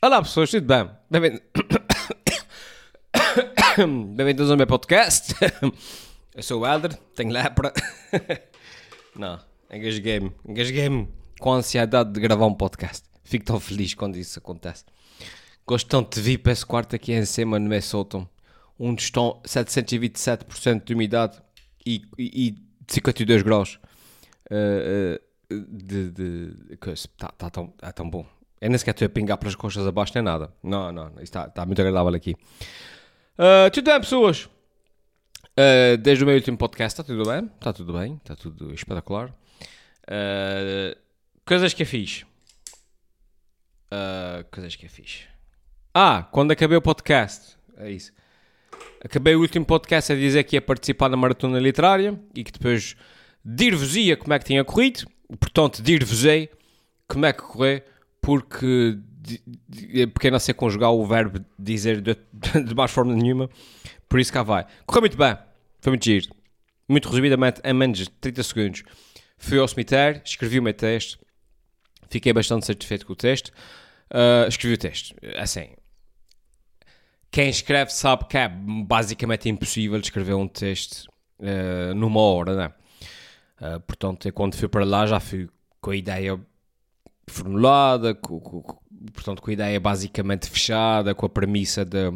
Olá pessoas, tudo bem? Bem-vindos Bem-vindos ao meu podcast. Eu sou o Helder, tenho lepra. Não, engasguei-me. Engasguei-me com a ansiedade de gravar um podcast. Fico tão feliz quando isso acontece. Gosto tanto de vir para esse quarto aqui em cima no meu sótão, onde estão 727% de umidade e, e, e 52 graus. Uh, uh, de, de, coisa. Tá, tá tão, é tão bom. Eu nem sequer estou a pingar pelas costas abaixo nem nada. Não, não, isto está, está muito agradável aqui. Uh, tudo bem, pessoas? Uh, desde o meu último podcast, está tudo bem? Está tudo bem, está tudo espetacular. Uh, coisas que eu fiz. Uh, coisas que eu fiz. Ah, quando acabei o podcast, é isso. Acabei o último podcast a dizer que ia participar na maratona literária e que depois dir-vos-ia como é que tinha corrido. Portanto, dir-vos-ei como é que correu porque, porque eu não sei conjugar o verbo dizer de, de mais forma nenhuma, por isso cá vai. Correu muito bem, foi muito giro, muito resumidamente, em menos de 30 segundos. Fui ao cemitério, escrevi o meu texto, fiquei bastante satisfeito com o texto. Uh, escrevi o texto, assim. Quem escreve sabe que é basicamente impossível escrever um texto uh, numa hora, né? Uh, portanto, quando fui para lá já fui com a ideia formulada, com, com, portanto, com a ideia basicamente fechada, com a premissa de,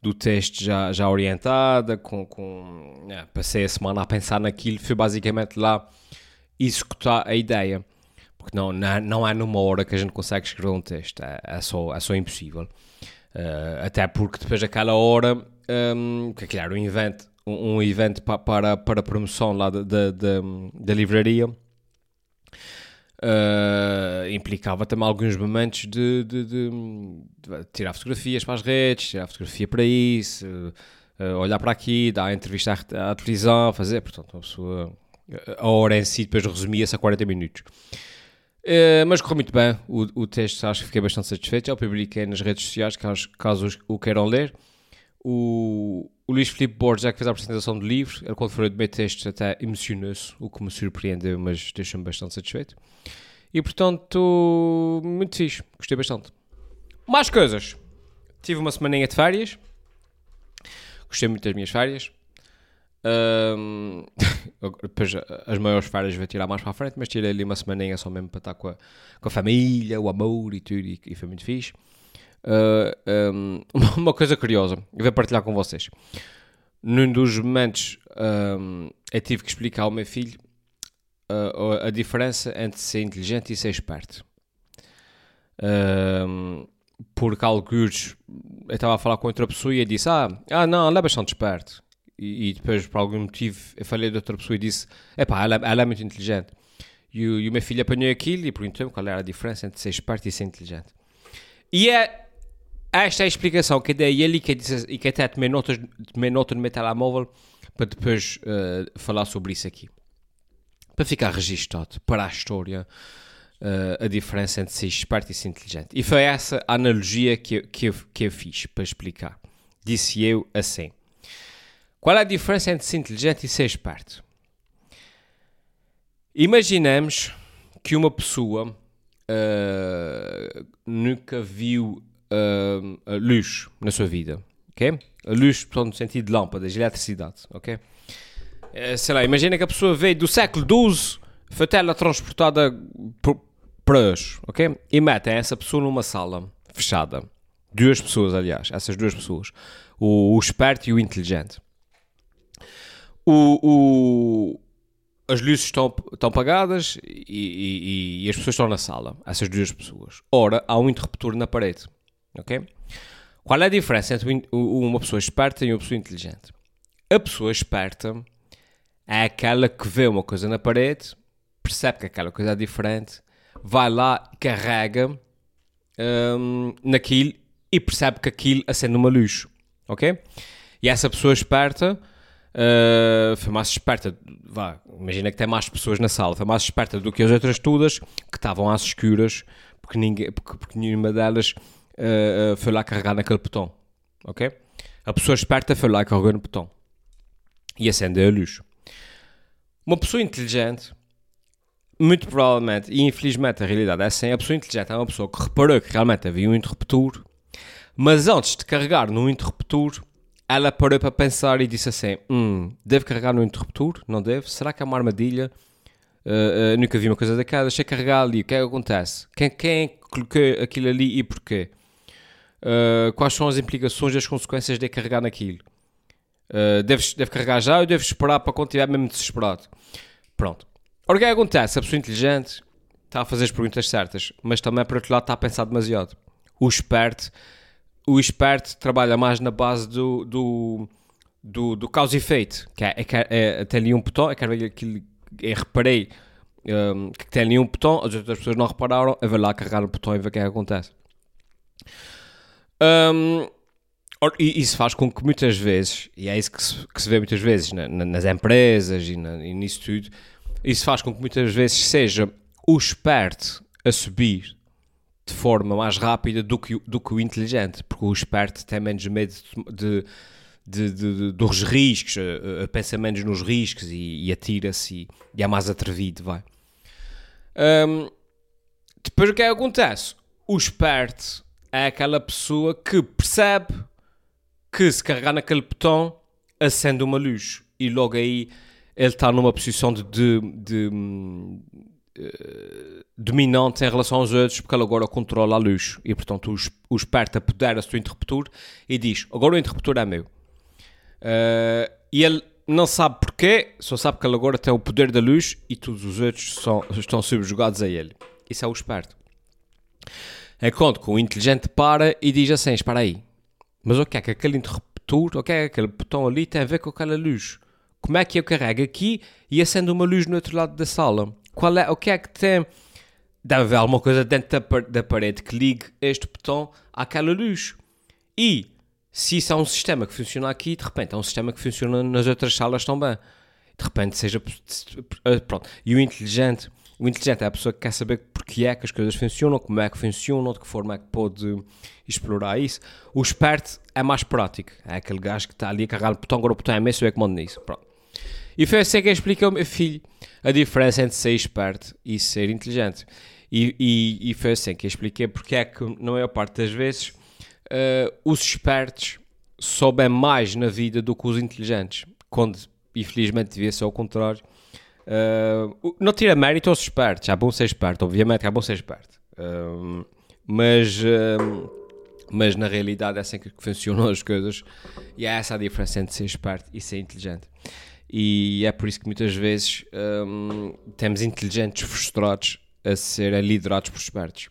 do texto já, já orientada, com, com é, passei a semana a pensar naquilo, fui basicamente lá executar a ideia. Porque não, não, não é numa hora que a gente consegue escrever um texto, é, é só, é só impossível. Uh, até porque depois daquela hora, um, que aquilo era um evento, um, um evento pa, para, para promoção lá da, da livraria, Uh, implicava também alguns momentos de, de, de, de, tirar fotografias para as redes, tirar fotografia para isso, uh, olhar para aqui, dar entrevista à, à, televisão, fazer, portanto, uma pessoa, a hora em si depois resumia-se a 40 minutos. Uh, mas correu muito bem, o, o texto acho que fiquei bastante satisfeito, já o publiquei nas redes sociais, caso, caso o queiram ler. O, o Luís Filipe Borges é que fez a apresentação do livro, ele quando foi de meu texto até emocionou-se, o que me surpreendeu, mas deixou-me bastante satisfeito. E portanto, muito fixe, gostei bastante. Mais coisas. Tive uma semaninha de férias. Gostei muito das minhas férias. Um, depois as maiores férias vou tirar mais para a frente, mas tirei ali uma semaninha só mesmo para estar com a, com a família, o amor e tudo, e, e foi muito fixe. Uh, um, uma coisa curiosa, eu vou partilhar com vocês. Num dos momentos um, eu tive que explicar ao meu filho a, a diferença entre ser inteligente e ser esperto. Um, porque alguns eu estava a falar com outra pessoa e eu disse: Ah, ah não, ela é bastante esperto. E, e, depois, por algum motivo, eu falei de outra pessoa e disse: Epá, ela, ela é muito inteligente. E, e o meu filho apanhou aquilo e perguntou-me qual era a diferença entre ser esperto e ser inteligente. E é esta é a explicação que dei ele que, disse, e que até tomei, notas, tomei nota no meu telemóvel para depois uh, falar sobre isso aqui para ficar registado para a história uh, a diferença entre ser esperto e ser inteligente. E foi essa a analogia que eu, que, eu, que eu fiz para explicar. Disse eu assim: Qual é a diferença entre ser inteligente e ser esperto? Imaginemos que uma pessoa uh, nunca viu uh, luz na sua vida, ok? A luz, portanto, no sentido de lâmpadas, de eletricidade, ok? É, sei lá, imagina que a pessoa veio do século XII, foi teletransportada para hoje, ok? E metem essa pessoa numa sala fechada. Duas pessoas, aliás, essas duas pessoas. O, o esperto e o inteligente. O, o, as luzes estão, estão apagadas e, e, e, as pessoas estão na sala, essas duas pessoas. Ora, há um interruptor na parede, ok? Qual é a diferença entre uma pessoa esperta e uma pessoa inteligente? A pessoa esperta é aquela que vê uma coisa na parede, percebe que aquela coisa é diferente, vai lá, carrega um, naquilo e percebe que aquilo acende uma luz, ok? E essa pessoa esperta, uh, foi mais esperta, vá, imagina que tem mais pessoas na sala, foi mais esperta do que as outras todas que estavam às escuras, porque, ninguém, porque, porque nenhuma delas uh, foi lá carregar naquele botão, ok? A pessoa esperta foi lá carregou no botão e acendeu a luz. Uma pessoa inteligente muito provavelmente, e infelizmente a realidade é assim, a pessoa inteligente é uma pessoa que reparou que realmente havia um interruptor, mas antes de carregar no interruptor, ela parou para pensar e disse assim, hum, carregar no interruptor? Não devo? Será que é uma armadilha? Uh, uh, nunca vi uma coisa daquela, deixei carregar ali, o que é que acontece? Quem, quem colocou aquilo ali e porquê? Uh, quais são as implicações e as consequências de carregar naquilo? Uh, deves, deve carregar já ou deves esperar para quando estiver mesmo desesperado? Pronto. Ora, o que é que acontece? A pessoa inteligente está a fazer as perguntas certas, mas também, por outro lado, está a pensar demasiado. O esperto, o esperto trabalha mais na base do, do, do, do causa e efeito, que é, é, é, tem ali um botão, é ver aquilo, eu reparei um, que tem ali um botão, as outras pessoas não repararam, eu vou lá carregar o botão e ver o que é que acontece. Um, e isso faz com que muitas vezes, e é isso que se, que se vê muitas vezes na, na, nas empresas e, na, e, nisso tudo, isso faz com que muitas vezes seja o esperto a subir de forma mais rápida do que, do que o inteligente, porque o esperto tem menos medo de, de, de, dos riscos, pensa menos nos riscos e, e atira-se e, e, é mais atrevido, vai. Um, depois o é que acontece? O esperto é aquela pessoa que percebe que se carregar naquele botão acende uma luz. E logo aí ele está numa posição de, de, de uh, dominante em relação aos outros porque ele agora controla a luz. E portanto o, o esperto apodera-se do interruptor e diz agora o interruptor é meu. Uh, e ele não sabe porquê, só sabe que ele agora tem o poder da luz e todos os outros são, estão subjugados a ele. Isso é o esperto é quando que o inteligente para e diz assim, espera aí mas o que é que aquele interruptor, o que é que aquele botão ali tem a ver com aquela luz? Como é que eu carrego aqui e acendo uma luz no outro lado da sala? Qual é, o que é que tem... Deve haver alguma coisa dentro da, da parede que ligue este botão àquela luz. E se isso é um sistema que funciona aqui, de repente é um sistema que funciona nas outras salas também. De repente seja... Pronto. E o inteligente o inteligente é a pessoa que quer saber porque é que as coisas funcionam, como é que funcionam, de que forma é que pode explorar isso. O esperto é mais prático. É aquele gajo que está ali a carregar o botão, agora o botão é meu, sou eu que mando nisso. Pronto. E foi assim que eu expliquei ao meu filho a diferença entre ser esperto e ser inteligente. E, e, e foi assim que eu expliquei porque é que, na maior parte das vezes, uh, os espertos soubem mais na vida do que os inteligentes. Quando, infelizmente, devia ser ao contrário Uh, não tira mérito aos espertos, é bom ser esperto, obviamente é bom ser esperto. Uh, mas, uh, mas na realidade é assim que funcionam as coisas e é essa diferença entre ser esperto e ser inteligente. E é por isso que muitas vezes um, temos inteligentes frustrados a serem liderados por espertos.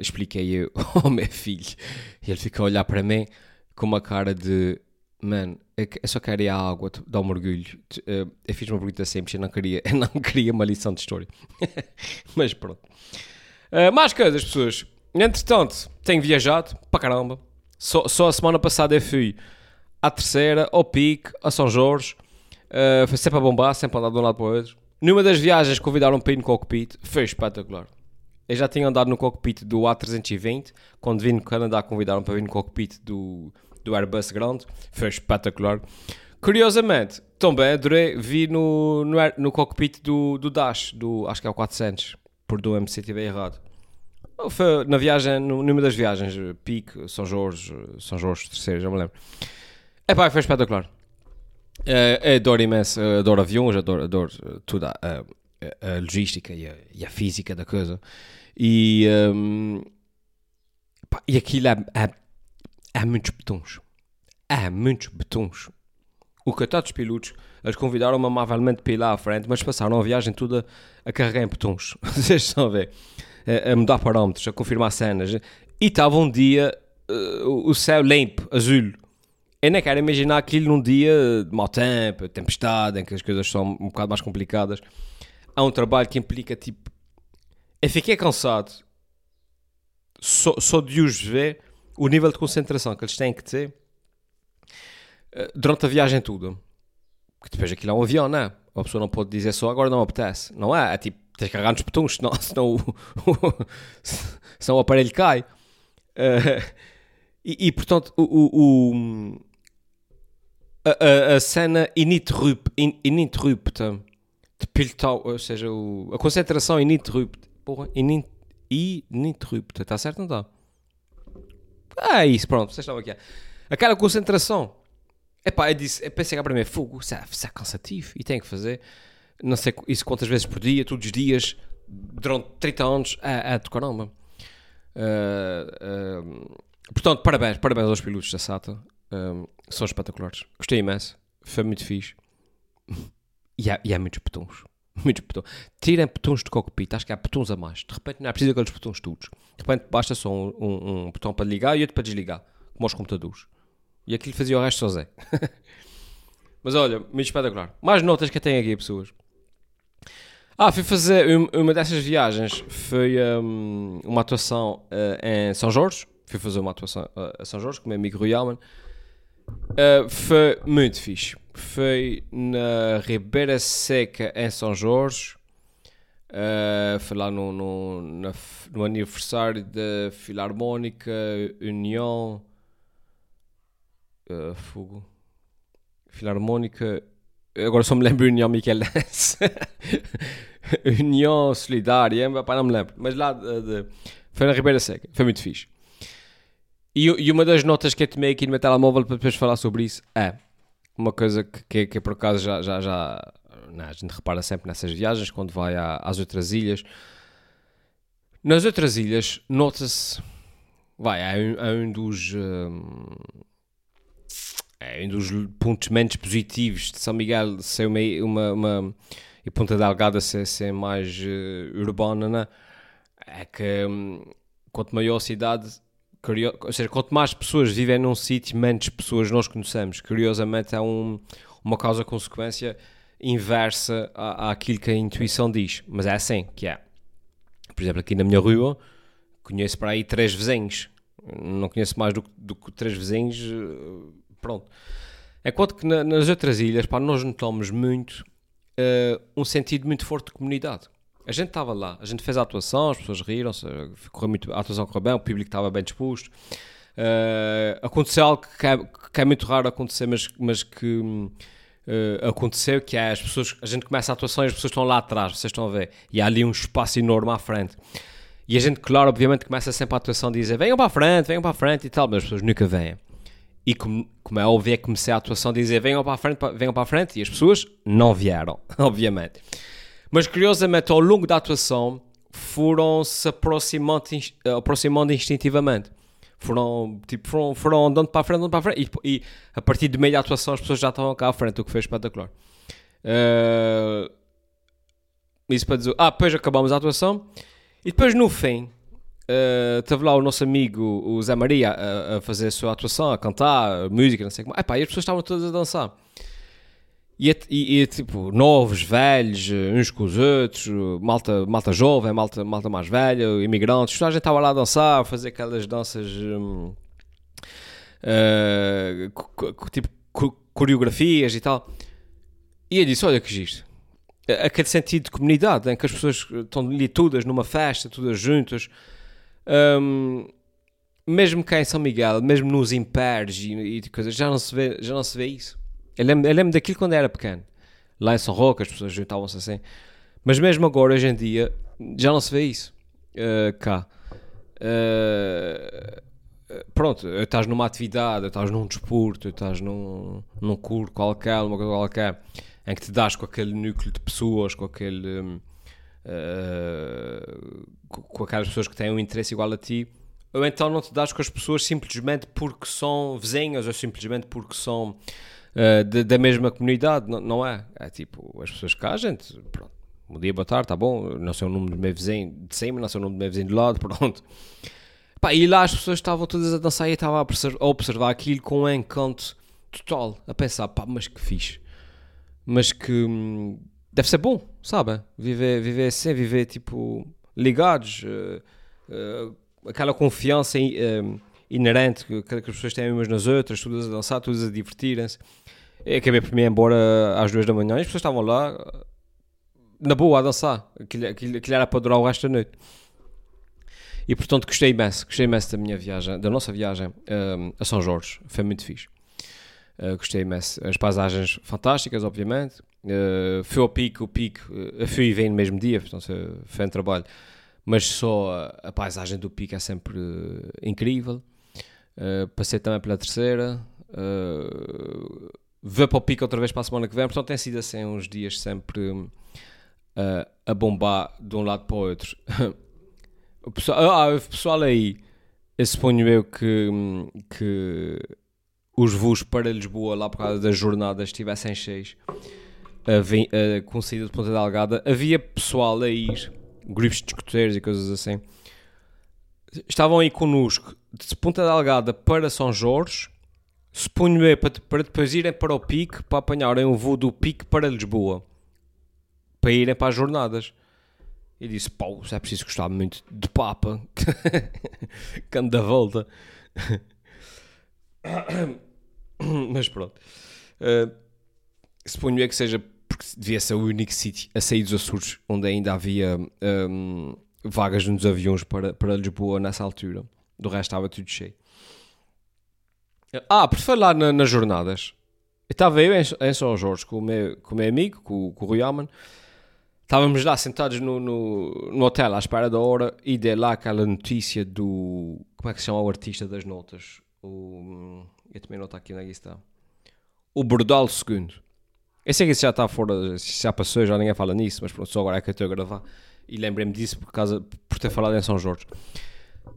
Expliquei eu ao meu filho ele fica a olhar para mim com uma cara de Mano, eu só queria água, dar um mergulho. Eh, eu fiz uma pergunta simples, eu não queria, eu não queria uma lição de história. Mas pronto. Uh, mais coisas, pessoas. Entretanto, tenho viajado para caramba. Só, só a semana passada eu fui à terceira, ao Pique, a São Jorge. Uh, foi sempre a bombar, sempre a andar de um lado para o outro. Numa das viagens convidaram para ir no cockpit. Foi espetacular. Eu já tinha andado no cockpit do A320. Quando vim no Canadá, convidaram para vir no cockpit do do Airbus grande, foi espetacular. Curiosamente, também adorei, vi no, no, no cockpit do, do Dash, do, acho que é o 400, por do MC estiver errado. Foi na viagem, numa das viagens, Pique, São Jorge, São Jorge terceiro, já me lembro. É pá, foi espetacular. Uh, adoro imenso, adoro aviões, adoro, adoro toda a, a, a logística e a, e a, física da coisa. E, um, pá, e aquilo é, é há muitos betons. Há muitos betons. O coitado dos pilotos, eles convidaram-me amavelmente para ir lá à frente, mas passaram a viagem toda a carregar em betons. Vocês estão a ver? A mudar parâmetros, a confirmar cenas. E estava um dia uh, o céu limpo, azul. Eu nem quero imaginar aquilo num dia de mau tempo, tempestade, em que as coisas são um bocado mais complicadas. Há um trabalho que implica tipo. Eu fiquei cansado só, só de os ver o nível de concentração que eles têm que ter eh, durante a viagem tudo. Porque depois aquilo é um avião, não é? Uma pessoa não pode dizer só agora não apetece. Não é? É tipo, tens que carregar nos botões, senão, senão, o, senão o aparelho cai. Uh, e, e, portanto, o, o, a, a, cena ininterrupta, ininterrupta de pilotão, ou seja, o, a concentração ininterrupta. Porra, inin, ininterrupta, está certo ou não está? Ah, é isso, pronto, vocês estavam aqui. Aquela concentração. Epá, eu disse, eu pensei cá para mim, fogo, isso é, isso é cansativo e tem que fazer, não sei isso quantas vezes por dia, todos os dias, durante 30 anos, é do caramba. Uh, uh, portanto, parabéns, parabéns aos pilotos da SATA, um, são espetaculares. Gostei imenso, foi muito fixe. E há, e há muitos botões. Muitos botões. Tirem botões de cockpit, acho que há botões a mais. De repente não é preciso aqueles botões todos. De repente basta só um, um, um botão para ligar e outro para desligar, como aos computadores. E aquilo fazia o resto sozinho. Mas olha, muito espetacular. Mais notas que eu tenho aqui, pessoas. Ah, fui fazer uma dessas viagens. Foi um, uma atuação uh, em São Jorge. Fui fazer uma atuação uh, a São Jorge com o meu amigo Rui Alman. Uh, foi muito fixe. Foi na Ribeira Seca, em São Jorge. Uh, foi lá no, no, na, no aniversário da Filarmónica União. Uh, Fogo. Filarmónica. Agora só me lembro União Michelense. União Solidária, não me lembro. Mas lá de, de, foi na Ribeira Seca. Foi muito fixe. E, e, uma das notas que eu tomei aqui no meu telemóvel para depois falar sobre isso é uma coisa que, que, que por acaso já, já, já não, a gente repara sempre nessas viagens quando vai às outras ilhas. Nas outras ilhas nota-se, vai, é um, é um dos um, é um dos pontos menos positivos de São Miguel ser uma, uma, uma e Ponta Delgada ser, ser mais uh, urbana, né? é que um, quanto maior a cidade ou seja, quanto mais pessoas vivem num sítio, menos pessoas nós conhecemos. Curiosamente, é um, uma causa-consequência inversa à, àquilo que a intuição diz. Mas é assim que é. Por exemplo, aqui na minha rua, conheço para aí três vizinhos. Não conheço mais do, do que três vizinhos. Eh, pronto. Enquanto que na, nas outras ilhas, pá, nós notamos muito uh, um sentido muito forte de comunidade. A gente estava lá, a gente fez a atuação, as pessoas riram-se, muito, a atuação correu bem, o público estava bem disposto. Uh, aconteceu algo que é, que é, muito raro acontecer, mas, mas que uh, aconteceu, que é as pessoas, a gente começa a atuação e as pessoas estão lá atrás, vocês estão a ver, e há ali um espaço enorme à frente. E a gente, claro, obviamente começa sempre a atuação a dizer venham para a frente, venham para a frente e tal, mas as pessoas nunca vêm. E como, como é óbvio, é comecei a atuação a dizer venham para a frente, venham para a frente, e as pessoas não vieram, obviamente. Mas curiosamente, ao longo da atuação, foram-se aproximando, aproximando instintivamente. Foram, tipo, foram, foram andando para a frente, andando para a frente. E, e, a partir de meio da atuação, as pessoas já estavam cá à frente, o que foi espetacular. Uh, isso para dizer. Ah, depois acabamos a atuação. E depois no fim, uh, lá o nosso amigo, o Zé Maria, a, a fazer a sua atuação, a cantar, a música, não sei como. Epá, e as pessoas estavam todas a dançar. E, e, e, tipo, novos, velhos, uns com os outros, malta, malta jovem, malta, malta mais velha, imigrantes, a gente estava lá a dançar, a fazer aquelas danças, hum, uh, tipo, coreografias e tal. E eu disse, olha que isto. Aquele sentido de comunidade, em que as pessoas estão ali todas numa festa, todas juntas. Um, mesmo cá em São Miguel, mesmo nos impérios e, e coisas, já não se vê, já não se vê isso. Eu lembro, eu lembro daquilo quando era pequeno. Lá em São Roque as pessoas juntavam-se assim. Mas mesmo agora, hoje em dia, já não se vê isso. Uh, cá. Uh, pronto, estás numa atividade, estás num desporto, estás num, num curso qualquer, uma coisa qualquer, em que te das com aquele núcleo de pessoas, com aquele. Um, uh, com aquelas pessoas que têm um interesse igual a ti, ou então não te das com as pessoas simplesmente porque são vizinhas ou simplesmente porque são uh, de, da mesma comunidade, não, não, é? É tipo, as pessoas cá, a gente, pronto, bom dia, boa tarde, tá bom, não sei o nome do meu vizinho de cima, não sei o nome do meu vizinho de lado, pronto. Pá, e lá as pessoas estavam todas a dançar e eu estava a observar aquilo com um encanto total, a pensar, pá, mas que fixe. Mas que hum, deve ser bom, sabe? Viver, viver assim, viver tipo ligados, uh, uh, aquela confiança uh, inerente que, que, as pessoas têm umas nas outras, todas a dançar, todas a divertirem-se. Acabei por mim embora às duas da manhã e as pessoas estavam lá na boa a dançar. Aquilo, aquilo, era para durar o resto da noite. E portanto gostei imenso, gostei imenso da minha viagem, da nossa viagem um, a São Jorge. Foi muito fixe. Uh, gostei imenso. As paisagens fantásticas, obviamente. Uh, fui ao pico, o pico, uh, fui e vem no mesmo dia, portanto, foi um trabalho. Mas só a, a paisagem do pico é sempre uh, incrível. Passei também pela terceira. Uh, vou para o pico outra vez para a semana que vem. Portanto, tem sido assim uns dias sempre a bombar de um lado para o outro. o, pessoal, ah, o pessoal aí, eu suponho eu que, que os voos para Lisboa, lá por causa das jornadas, estivessem cheios, uh, com saída de Ponta Delgada, havia pessoal a ir, grupos de escuteiros e coisas assim, estavam aí connosco de Ponta Delgada para São Jorge, suponho eu, para, para depois irem para o Pique, para apanharem o voo do Pique para Lisboa, para irem para as jornadas. E disse, pau, é preciso gostar muito de Papa, canto da volta. Mas pronto. Uh, suponho é que seja porque devia ser o único sítio a sair dos Açores onde ainda havia um, vagas nos aviões para, para Lisboa nessa altura. Do resto estava tudo cheio. Ah, por falar na, nas jornadas, estava eu em, em, São Jorge com o meu, com o meu amigo, com, com o Rui Alman. Estávamos lá sentados no, no, no, hotel à espera da hora e de lá aquela notícia do. Como é que se chama o artista das notas? O. Eu também não aqui na lista. O Bordal II. Eu sei que isso já está fora, já passou, já ninguém fala nisso, mas pronto, só agora é que eu estou a gravar. E lembrei-me disso por, causa, por ter falado em São Jorge.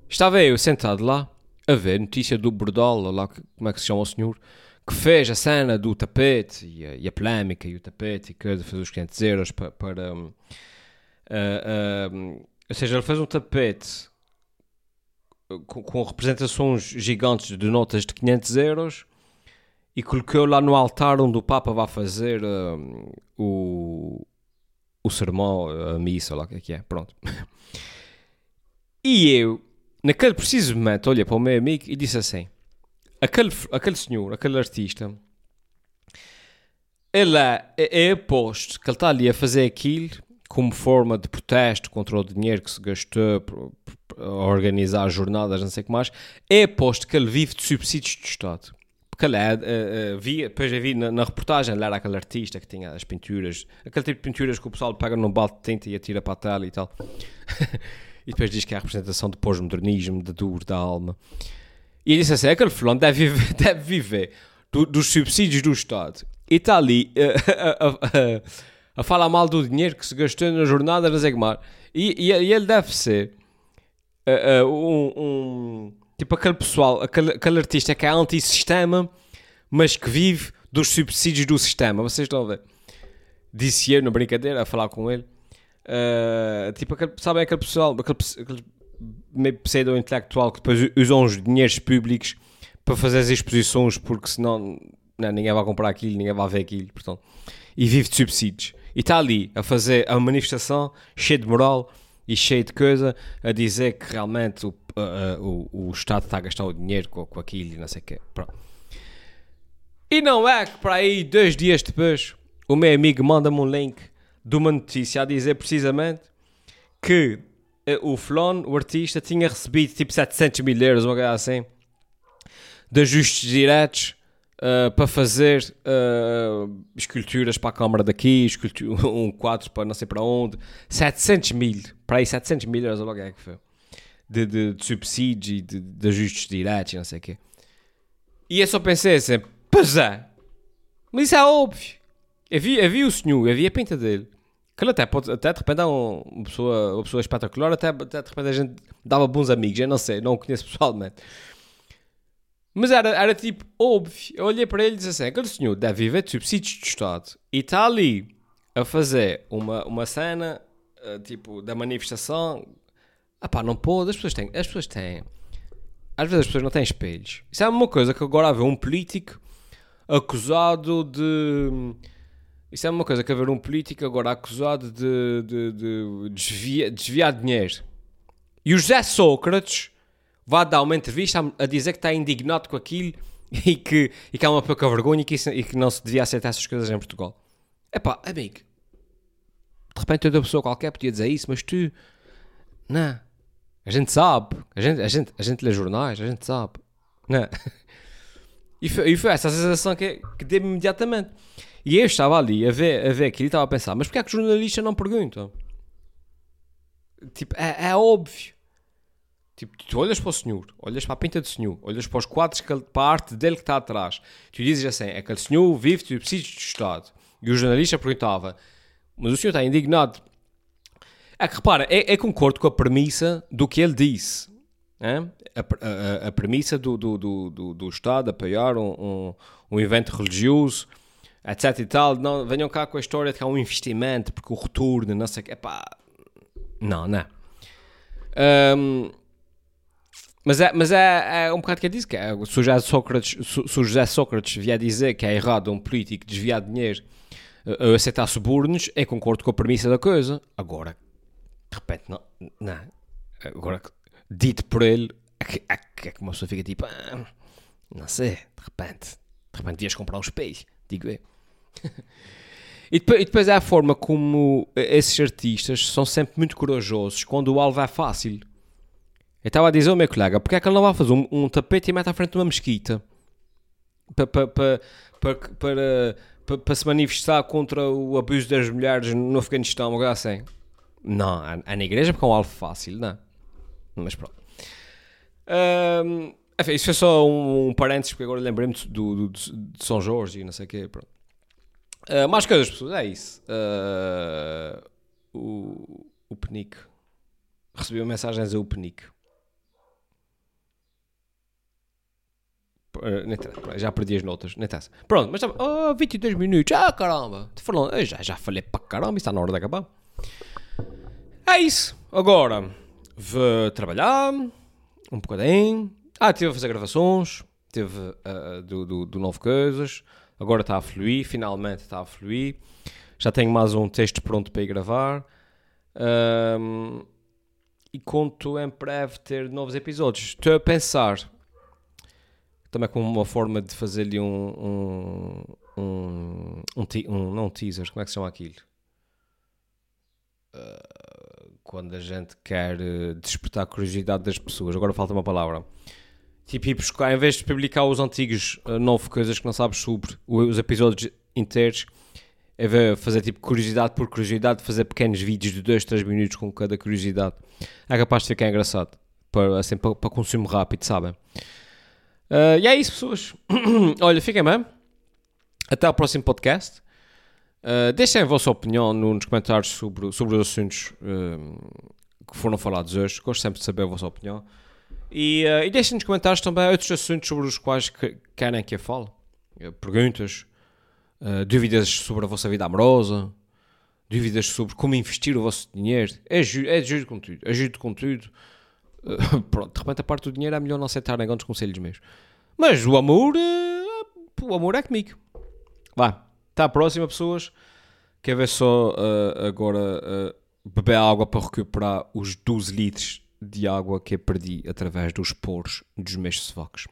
Estava eu sentado lá a ver notícia do Bordal, lá, como é que se chama o senhor, que fez a cena do tapete e a, e a polémica e o tapete e que fez os 500 euros para. para um, uh, uh, ou seja, ele fez um tapete com, com, representações gigantes de notas de 500 euros e colocou lá no altar onde o Papa vai fazer uh, o, o sermão, a missa, lá o que é que é, pronto. e eu, naquele preciso momento, olhei para o meu amigo e disse assim, aquele, aquele senhor, aquele artista, ele é, é, é aposto que ele está ali a fazer aquilo como forma de protesto contra o dinheiro que se gastou a organizar jornadas, não sei o que mais, é aposto que ele vive de subsídios do Estado. Porque ele é, uh, uh, via, depois eu vi na, na, reportagem, ele era aquele artista que tinha as pinturas, aquele tipo de pinturas que o pessoal pega num balde de tinta e atira para a tela e tal. e depois diz que é a representação do pós-modernismo, da dor, da alma. E ele disse assim: aquele fulano deve viver, deve viver do, dos subsídios do Estado. E está ali uh, a falar mal do dinheiro que se gastou na jornada da Zegmar. E, e, e ele deve ser uh, um, um, Tipo aquele pessoal, aquele, aquele artista que é anti-sistema, mas que vive dos subsídios do sistema. Vocês estão a ver? Disse eu na brincadeira, a falar com ele. Uh, tipo, sabem aquele pessoal, aquele, aquele meio pseudo-intelectual que depois usam os dinheiros públicos para fazer as exposições, porque senão não, ninguém vai comprar aquilo, ninguém vai ver aquilo, portanto, e vive de subsídios. E está ali a fazer a manifestação cheio de moral e cheio de coisa, a dizer que realmente o, uh, o, o Estado está a gastar o dinheiro com, com aquilo e não sei o quê. Pronto. E não é que para aí, dois dias depois, o meu amigo manda-me um link de uma notícia a dizer precisamente que uh, o Flon, o artista, tinha recebido tipo 700 mil euros, uma coisa assim, de ajustes diretos uh, para fazer uh, esculturas para a Câmara daqui, um quadro para não sei para onde, 700 mil, para aí 700 mil euros, logo é que foi, de, de, de subsídios e de, de ajustes diretos e não sei o quê. E eu só pensei assim, pois é, mas isso é óbvio. Havia, havia o senhor, havia a pinta dele. Que ele até, pode, até de repente é uma pessoa, uma pessoa espetacular, até, até de repente a gente dava bons amigos, eu não sei, não o conheço pessoalmente. Mas era, era tipo óbvio. Eu olhei para ele e disse assim: aquele senhor deve viver de subsídios de Estado e está ali a fazer uma, uma cena uh, tipo da manifestação. Ah pá, não pode. As pessoas têm. As pessoas têm. Às vezes as pessoas não têm espelhos. Isso é uma coisa que agora há um político acusado de. Isso é uma coisa que haver um político agora acusado de, de, de desviar, desviar dinheiro. E o José Sócrates vá dar uma entrevista a, a, dizer que está indignado com aquilo e que, e que há uma pouca vergonha e que, isso, e que não se devia aceitar essas coisas em Portugal. É pá, amigo, de repente outra pessoa qualquer podia dizer isso, mas tu, não, a gente sabe, a gente, a gente, a gente lê jornais, a gente sabe, não. E foi, e foi essa a sensação que, que teve imediatamente. E eu estava ali a ver, a ver aquilo e estava a pensar, mas porquê é que os jornalistas não perguntam? Tipo, é, é óbvio. Tipo, tu olhas para o senhor, olhas para a pinta do senhor, olhas para os quadros, que, para a arte dele que está atrás. Tu dizes assim, aquele senhor vive, tu precisas de Estado. E o jornalista perguntava, mas o senhor está indignado. É que repara, é, é concordo com a premissa do que ele disse. É? A, a, a, premissa do, do, do, do, do Estado apoiar um, um, um evento religioso etc e tal, não, venham cá com a história de que há um investimento, porque o retorno, não sei o que, epá, não, não. Um, mas é, mas é, é um bocado que eu que é, se, o José Sócrates, se, o José Sócrates vier dizer que é errado um político desviar dinheiro a aceitar subornos, eu concordo com a premissa da coisa. Agora, de repente, não, não. Agora, dito por ele, é que, é que uma pessoa fica tipo, ah, não sei, de repente, de repente devias comprar um espelho, digo eu. e, depois, e depois é a forma como esses artistas são sempre muito corajosos quando o alvo é fácil. Eu estava a dizer ao meu colega, porque é que ele não vai fazer um, um tapete e mete à frente de uma mesquita? Para, para, para, para, para, se manifestar contra o abuso das mulheres no Afeganistão, algo assim. Não, é na igreja porque é um alvo fácil, não. Mas pronto. Um, enfim, isso foi só um, um parênteses, porque agora lembrei-me do, de São Jorge e não sei o quê. Pronto. Uh, mais coisas, pessoas, é isso. Uh, o, o Penique. Recebi uma mensagem a dizer o Penique. Uh, já perdi as notas, nem. Pronto, mas oh, 22 minutos, ah caramba, falando, já, já falei para caramba, está na hora de acabar. É isso, agora vou trabalhar um bocadinho. Ah, tive a fazer gravações, teve uh, do, do, do Novo Coisas, agora está a fluir, finalmente está a fluir. Já tenho mais um texto pronto para ir gravar. Um, e conto em breve ter novos episódios. Estou a pensar também como uma forma de fazer-lhe um, um, um, um, um, não um teaser, como é que se chama aquilo? Uh, quando a gente quer uh, despertar a curiosidade das pessoas, agora falta uma palavra. Tipo, ir buscar, em vez de publicar os antigos uh, nove coisas que não sabes sobre os episódios inteiros, é fazer tipo curiosidade por curiosidade, fazer pequenos vídeos de 2, 3 minutos com cada curiosidade. É capaz de ficar engraçado, para, assim, para, para consumo rápido, sabem? Uh, e é isso, pessoas. Olha, fiquem bem. Até ao próximo podcast. Uh, deixem a vossa opinião nos comentários sobre, sobre os assuntos uh, que foram falados hoje. Gosto sempre de saber a vossa opinião. E, uh, e deixem nos comentários também outros assuntos sobre os quais que, querem que eu fale. perguntas, dúvidas sobre a vossa vida amorosa, dúvidas sobre como investir o vosso dinheiro. É, é de com tudo. Ajudo com tudo. pronto, de repente a parte do dinheiro é melhor não aceitarem grandes conselhos mesmo. Mas o amor, o amor é comigo. Vá, à próxima, pessoas. Quer ver só uh, agora uh, beber água para recuperar os 12 litros de água que eu perdi através dos poros dos meus sovacos.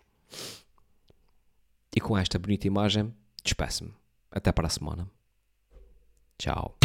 E com esta bonita imagem, despeço-me. Até para a semana. Tchau.